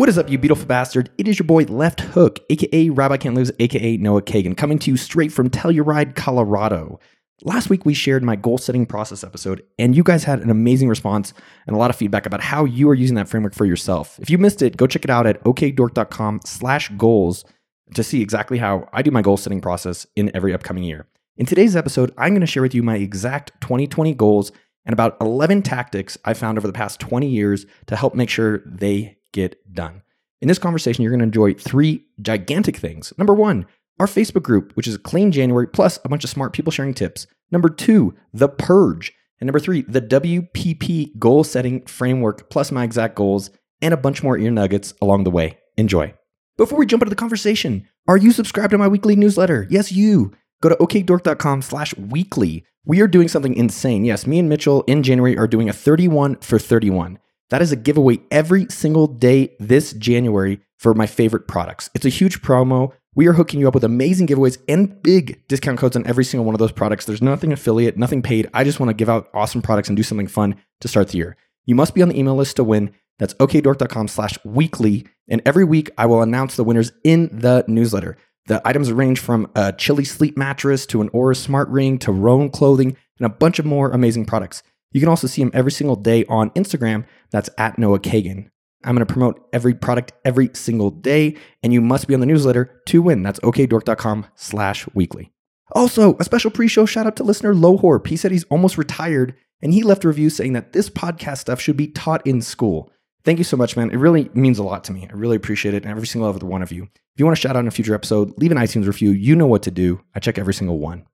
What is up, you beautiful bastard? It is your boy Left Hook, aka Rabbi Can't Lose, aka Noah Kagan, coming to you straight from Telluride, Colorado. Last week we shared my goal setting process episode, and you guys had an amazing response and a lot of feedback about how you are using that framework for yourself. If you missed it, go check it out at okdork.com slash goals to see exactly how I do my goal setting process in every upcoming year. In today's episode, I'm going to share with you my exact 2020 goals and about 11 tactics I found over the past 20 years to help make sure they get done. In this conversation, you're going to enjoy three gigantic things. Number one, our Facebook group, which is a clean January, plus a bunch of smart people sharing tips. Number two, the purge. And number three, the WPP goal setting framework, plus my exact goals, and a bunch more ear nuggets along the way. Enjoy. Before we jump into the conversation, are you subscribed to my weekly newsletter? Yes, you. Go to okdork.com slash weekly. We are doing something insane. Yes, me and Mitchell in January are doing a 31 for 31. That is a giveaway every single day this January for my favorite products. It's a huge promo. We are hooking you up with amazing giveaways and big discount codes on every single one of those products. There's nothing affiliate, nothing paid. I just want to give out awesome products and do something fun to start the year. You must be on the email list to win. That's okdork.com slash weekly. And every week I will announce the winners in the newsletter. The items range from a Chili sleep mattress to an Oura smart ring to Rhone clothing and a bunch of more amazing products. You can also see him every single day on Instagram. That's at Noah Kagan. I'm going to promote every product every single day, and you must be on the newsletter to win. That's okdork.com slash weekly. Also, a special pre-show shout out to listener Lohorp. He said he's almost retired, and he left a review saying that this podcast stuff should be taught in school. Thank you so much, man. It really means a lot to me. I really appreciate it, and every single other one of you. If you want to shout out in a future episode, leave an iTunes review. You know what to do. I check every single one.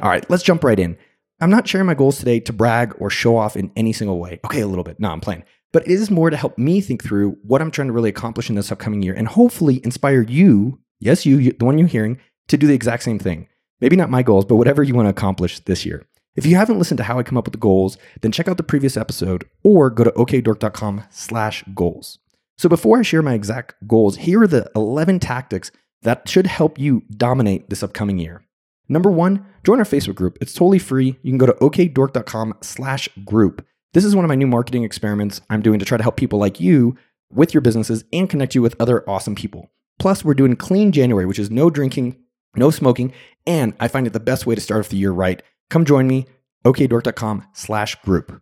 All right, let's jump right in. I'm not sharing my goals today to brag or show off in any single way. Okay, a little bit. No, I'm playing. But it is more to help me think through what I'm trying to really accomplish in this upcoming year and hopefully inspire you, yes, you, the one you're hearing, to do the exact same thing. Maybe not my goals, but whatever you want to accomplish this year. If you haven't listened to how I come up with the goals, then check out the previous episode or go to okdork.com slash goals. So before I share my exact goals, here are the 11 tactics that should help you dominate this upcoming year. Number one, join our Facebook group. It's totally free. You can go to okdork.com slash group. This is one of my new marketing experiments I'm doing to try to help people like you with your businesses and connect you with other awesome people. Plus, we're doing Clean January, which is no drinking, no smoking, and I find it the best way to start off the year right. Come join me, okdork.com slash group.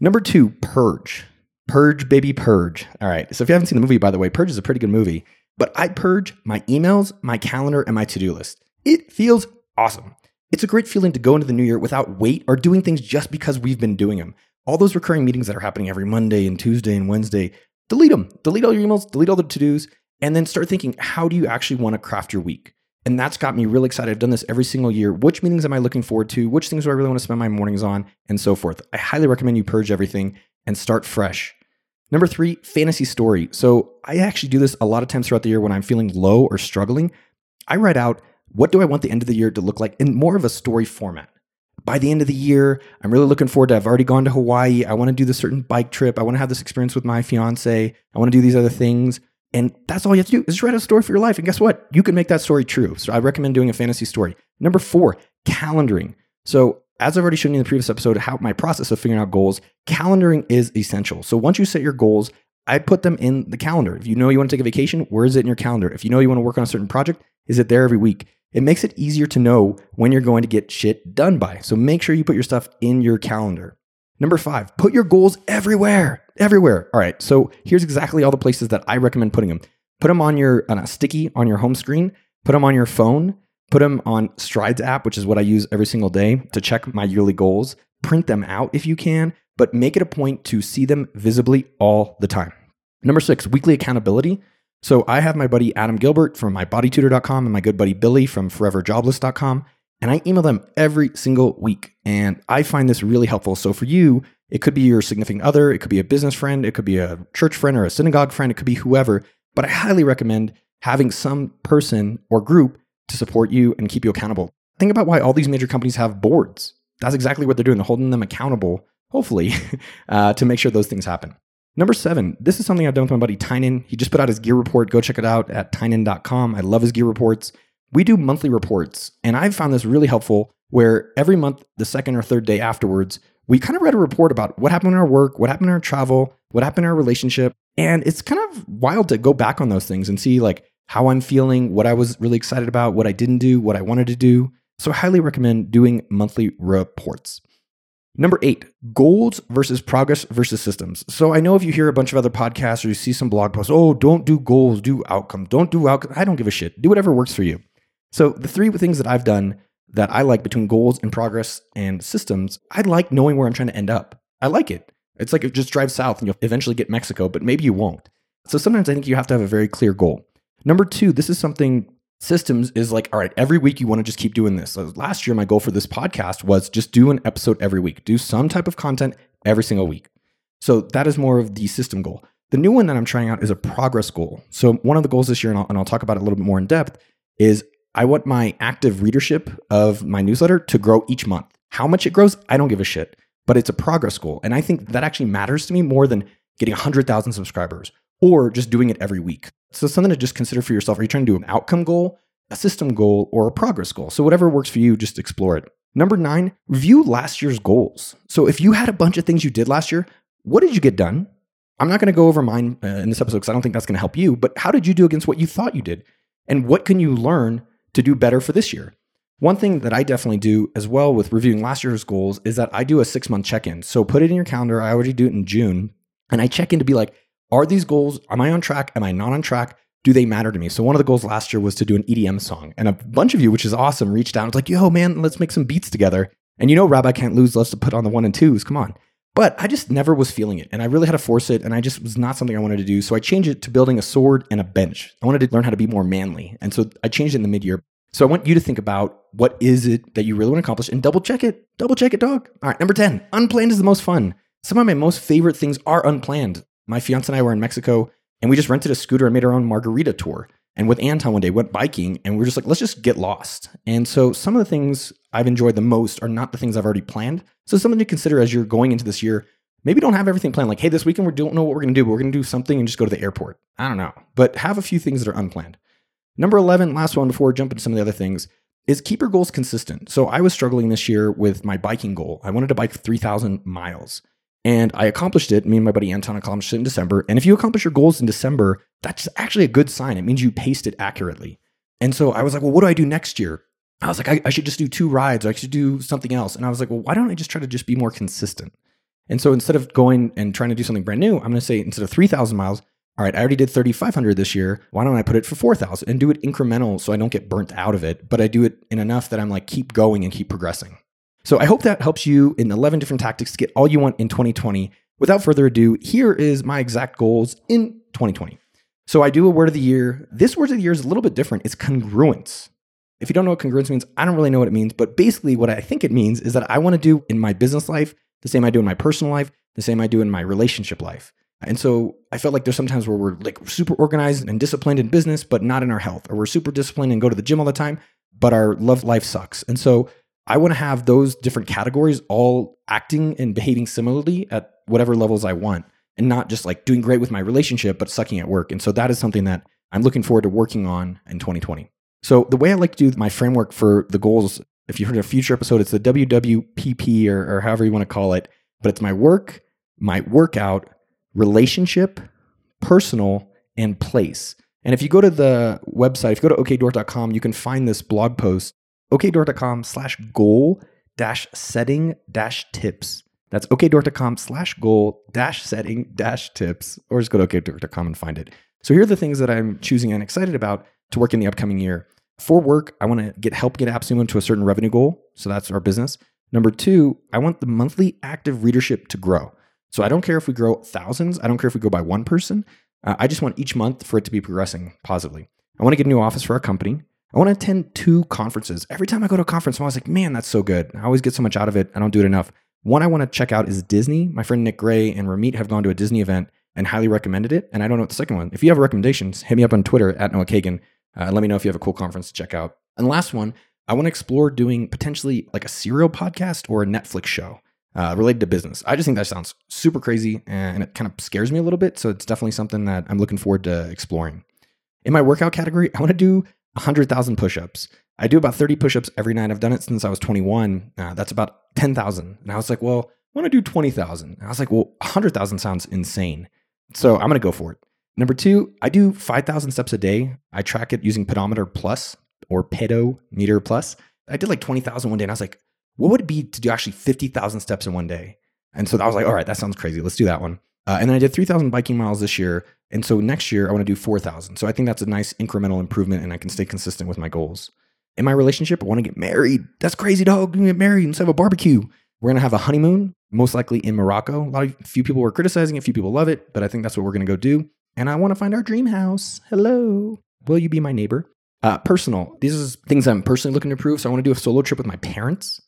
Number two, Purge. Purge, baby, purge. All right. So if you haven't seen the movie, by the way, Purge is a pretty good movie. But I purge my emails, my calendar, and my to do list. It feels awesome. It's a great feeling to go into the new year without weight or doing things just because we've been doing them. All those recurring meetings that are happening every Monday and Tuesday and Wednesday, delete them. Delete all your emails, delete all the to dos, and then start thinking, how do you actually want to craft your week? And that's got me really excited. I've done this every single year. Which meetings am I looking forward to? Which things do I really want to spend my mornings on? And so forth. I highly recommend you purge everything and start fresh. Number three, fantasy story. So I actually do this a lot of times throughout the year when I'm feeling low or struggling. I write out what do I want the end of the year to look like in more of a story format. By the end of the year, I'm really looking forward to. I've already gone to Hawaii. I want to do this certain bike trip. I want to have this experience with my fiance. I want to do these other things. And that's all you have to do is write a story for your life. And guess what? You can make that story true. So I recommend doing a fantasy story. Number four, calendaring. So as I've already shown you in the previous episode, how my process of figuring out goals, calendaring is essential. So once you set your goals, I put them in the calendar. If you know you want to take a vacation, where is it in your calendar? If you know you want to work on a certain project, is it there every week? It makes it easier to know when you're going to get shit done by. So make sure you put your stuff in your calendar. Number five, put your goals everywhere. Everywhere. All right. So here's exactly all the places that I recommend putting them. Put them on your on a sticky on your home screen. Put them on your phone. Put them on Strides app, which is what I use every single day to check my yearly goals. Print them out if you can, but make it a point to see them visibly all the time. Number six, weekly accountability. So I have my buddy Adam Gilbert from mybodytutor.com and my good buddy Billy from foreverjobless.com. And I email them every single week. And I find this really helpful. So for you, it could be your significant other, it could be a business friend, it could be a church friend or a synagogue friend, it could be whoever. But I highly recommend having some person or group to support you and keep you accountable. Think about why all these major companies have boards. That's exactly what they're doing. They're holding them accountable, hopefully, uh, to make sure those things happen. Number seven, this is something I've done with my buddy Tynan. He just put out his gear report. Go check it out at tynan.com. I love his gear reports. We do monthly reports, and I've found this really helpful where every month, the second or third day afterwards, we kind of read a report about what happened in our work, what happened in our travel, what happened in our relationship. And it's kind of wild to go back on those things and see like how I'm feeling, what I was really excited about, what I didn't do, what I wanted to do. So I highly recommend doing monthly reports. Number eight, goals versus progress versus systems. So I know if you hear a bunch of other podcasts or you see some blog posts, oh, don't do goals, do outcome. don't do outcomes. I don't give a shit. Do whatever works for you. So the three things that I've done that I like between goals and progress and systems, I like knowing where I'm trying to end up. I like it. It's like just drive south and you'll eventually get Mexico, but maybe you won't. So sometimes I think you have to have a very clear goal. Number two, this is something systems is like, all right, every week you want to just keep doing this. So last year, my goal for this podcast was just do an episode every week, do some type of content every single week. So that is more of the system goal. The new one that I'm trying out is a progress goal. So one of the goals this year, and I'll, and I'll talk about it a little bit more in depth, is I want my active readership of my newsletter to grow each month. How much it grows, I don't give a shit, but it's a progress goal. And I think that actually matters to me more than getting 100,000 subscribers or just doing it every week. So something to just consider for yourself. Are you trying to do an outcome goal, a system goal, or a progress goal? So whatever works for you, just explore it. Number nine, review last year's goals. So if you had a bunch of things you did last year, what did you get done? I'm not going to go over mine uh, in this episode because I don't think that's going to help you, but how did you do against what you thought you did? And what can you learn to do better for this year? One thing that I definitely do as well with reviewing last year's goals is that I do a six month check in. So put it in your calendar. I already do it in June. And I check in to be like, are these goals, am I on track? Am I not on track? Do they matter to me? So one of the goals last year was to do an EDM song. And a bunch of you, which is awesome, reached out and was like, yo, man, let's make some beats together. And you know, Rabbi Can't Lose let's put on the one and twos. Come on. But I just never was feeling it. And I really had to force it. And I just was not something I wanted to do. So I changed it to building a sword and a bench. I wanted to learn how to be more manly. And so I changed it in the mid year. So I want you to think about what is it that you really want to accomplish and double check it. Double check it, dog. All right, number 10, unplanned is the most fun. Some of my most favorite things are unplanned. My fiance and I were in Mexico and we just rented a scooter and made our own margarita tour. And with Anton one day, went biking and we are just like, let's just get lost. And so some of the things I've enjoyed the most are not the things I've already planned. So something to consider as you're going into this year. Maybe don't have everything planned. Like, hey, this weekend we don't know what we're going to do. but We're going to do something and just go to the airport. I don't know. But have a few things that are unplanned. Number 11, last one before we jump into some of the other things, is keep your goals consistent. So I was struggling this year with my biking goal. I wanted to bike 3,000 miles. And I accomplished it. Me and my buddy Anton accomplished it in December. And if you accomplish your goals in December, that's actually a good sign. It means you paced it accurately. And so I was like, well, what do I do next year? I was like, I, I should just do two rides or I should do something else. And I was like, well, why don't I just try to just be more consistent? And so instead of going and trying to do something brand new, I'm going to say instead of 3,000 miles, all right, I already did 3,500 this year. Why don't I put it for 4,000 and do it incremental so I don't get burnt out of it, but I do it in enough that I'm like, keep going and keep progressing. So I hope that helps you in 11 different tactics to get all you want in 2020. Without further ado, here is my exact goals in 2020. So I do a word of the year. This word of the year is a little bit different. It's congruence. If you don't know what congruence means, I don't really know what it means, but basically what I think it means is that I want to do in my business life the same I do in my personal life, the same I do in my relationship life. And so I felt like there's sometimes where we're like super organized and disciplined in business, but not in our health, or we're super disciplined and go to the gym all the time, but our love life sucks. And so I want to have those different categories all acting and behaving similarly at whatever levels I want and not just like doing great with my relationship, but sucking at work. And so that is something that I'm looking forward to working on in 2020. So the way I like to do my framework for the goals, if you heard a future episode, it's the WWPP or, or however you want to call it, but it's my work, my workout, relationship, personal, and place. And if you go to the website, if you go to okdork.com, you can find this blog post okdork.com slash goal dash setting dash tips. That's okdork.com slash goal dash setting dash tips, or just go to okdork.com and find it. So here are the things that I'm choosing and excited about to work in the upcoming year. For work, I want to get help get AppSumo to a certain revenue goal. So that's our business. Number two, I want the monthly active readership to grow. So I don't care if we grow thousands. I don't care if we go by one person. Uh, I just want each month for it to be progressing positively. I want to get a new office for our company. I want to attend two conferences. Every time I go to a conference, I'm always like, man, that's so good. I always get so much out of it. I don't do it enough. One I want to check out is Disney. My friend Nick Gray and Ramit have gone to a Disney event and highly recommended it. And I don't know what the second one. If you have recommendations, hit me up on Twitter at Noah Kagan. Uh, let me know if you have a cool conference to check out. And last one, I want to explore doing potentially like a serial podcast or a Netflix show uh, related to business. I just think that sounds super crazy and it kind of scares me a little bit. So it's definitely something that I'm looking forward to exploring. In my workout category, I want to do 100,000 push ups. I do about 30 push ups every night. I've done it since I was 21. Uh, that's about 10,000. And I was like, well, want to do 20,000. I was like, well, 100,000 sounds insane. So I'm going to go for it. Number two, I do 5,000 steps a day. I track it using Pedometer Plus or Pedometer Plus. I did like 20,000 one day and I was like, what would it be to do actually 50,000 steps in one day? And so I was like, all right, that sounds crazy. Let's do that one. Uh, and then I did 3,000 biking miles this year. And so next year, I want to do 4,000. So I think that's a nice incremental improvement and I can stay consistent with my goals. In my relationship, I want to get married. That's crazy, dog. Get married and have a barbecue. We're going to have a honeymoon, most likely in Morocco. A lot of few people were criticizing it, few people love it, but I think that's what we're going to go do. And I want to find our dream house. Hello. Will you be my neighbor? Uh, personal. These are things I'm personally looking to improve. So I want to do a solo trip with my parents.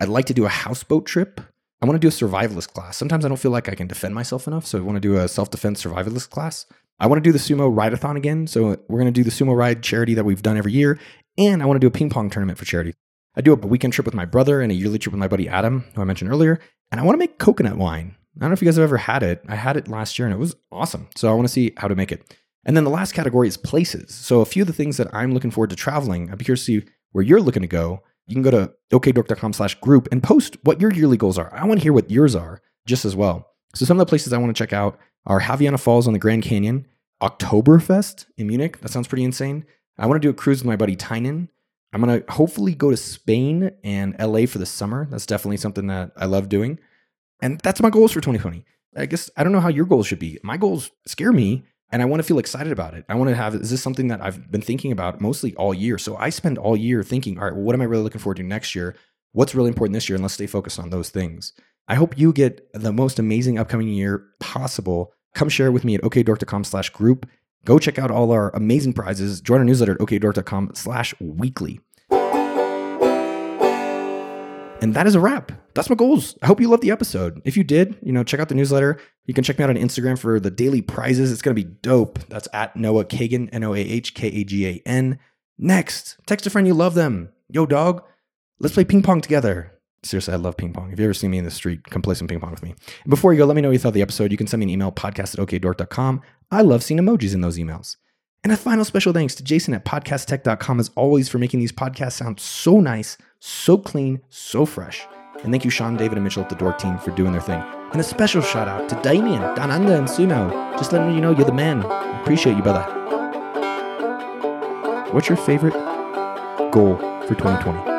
I'd like to do a houseboat trip. I want to do a survivalist class. Sometimes I don't feel like I can defend myself enough, so I want to do a self defense survivalist class. I want to do the sumo rideathon again, so we're going to do the sumo ride charity that we've done every year, and I want to do a ping pong tournament for charity. I do a weekend trip with my brother and a yearly trip with my buddy Adam, who I mentioned earlier, and I want to make coconut wine. I don't know if you guys have ever had it. I had it last year and it was awesome. So I want to see how to make it. And then the last category is places. So a few of the things that I'm looking forward to traveling, I'd be curious to see where you're looking to go you can go to okdork.com slash group and post what your yearly goals are. I want to hear what yours are just as well. So some of the places I want to check out are Havaiana Falls on the Grand Canyon, Oktoberfest in Munich. That sounds pretty insane. I want to do a cruise with my buddy Tynan. I'm going to hopefully go to Spain and LA for the summer. That's definitely something that I love doing. And that's my goals for 2020. I guess I don't know how your goals should be. My goals scare me and I want to feel excited about it. I want to have is this something that I've been thinking about mostly all year. So I spend all year thinking, all right, well, what am I really looking forward to next year? What's really important this year? And let's stay focused on those things. I hope you get the most amazing upcoming year possible. Come share with me at okdork.com slash group. Go check out all our amazing prizes. Join our newsletter at okdork.com slash weekly. And that is a wrap. That's my goals. I hope you loved the episode. If you did, you know, check out the newsletter. You can check me out on Instagram for the daily prizes. It's going to be dope. That's at Noah Kagan, N O A H K A G A N. Next, text a friend you love them. Yo, dog, let's play ping pong together. Seriously, I love ping pong. If you ever see me in the street, come play some ping pong with me. before you go, let me know what you thought of the episode. You can send me an email, podcast at okdork.com. I love seeing emojis in those emails. And a final special thanks to Jason at podcasttech.com as always for making these podcasts sound so nice, so clean, so fresh. And thank you, Sean, David, and Mitchell at the Dork team for doing their thing. And a special shout out to Damien, Dananda, and Sumo. Just letting you know you're the man. Appreciate you, brother. What's your favorite goal for 2020?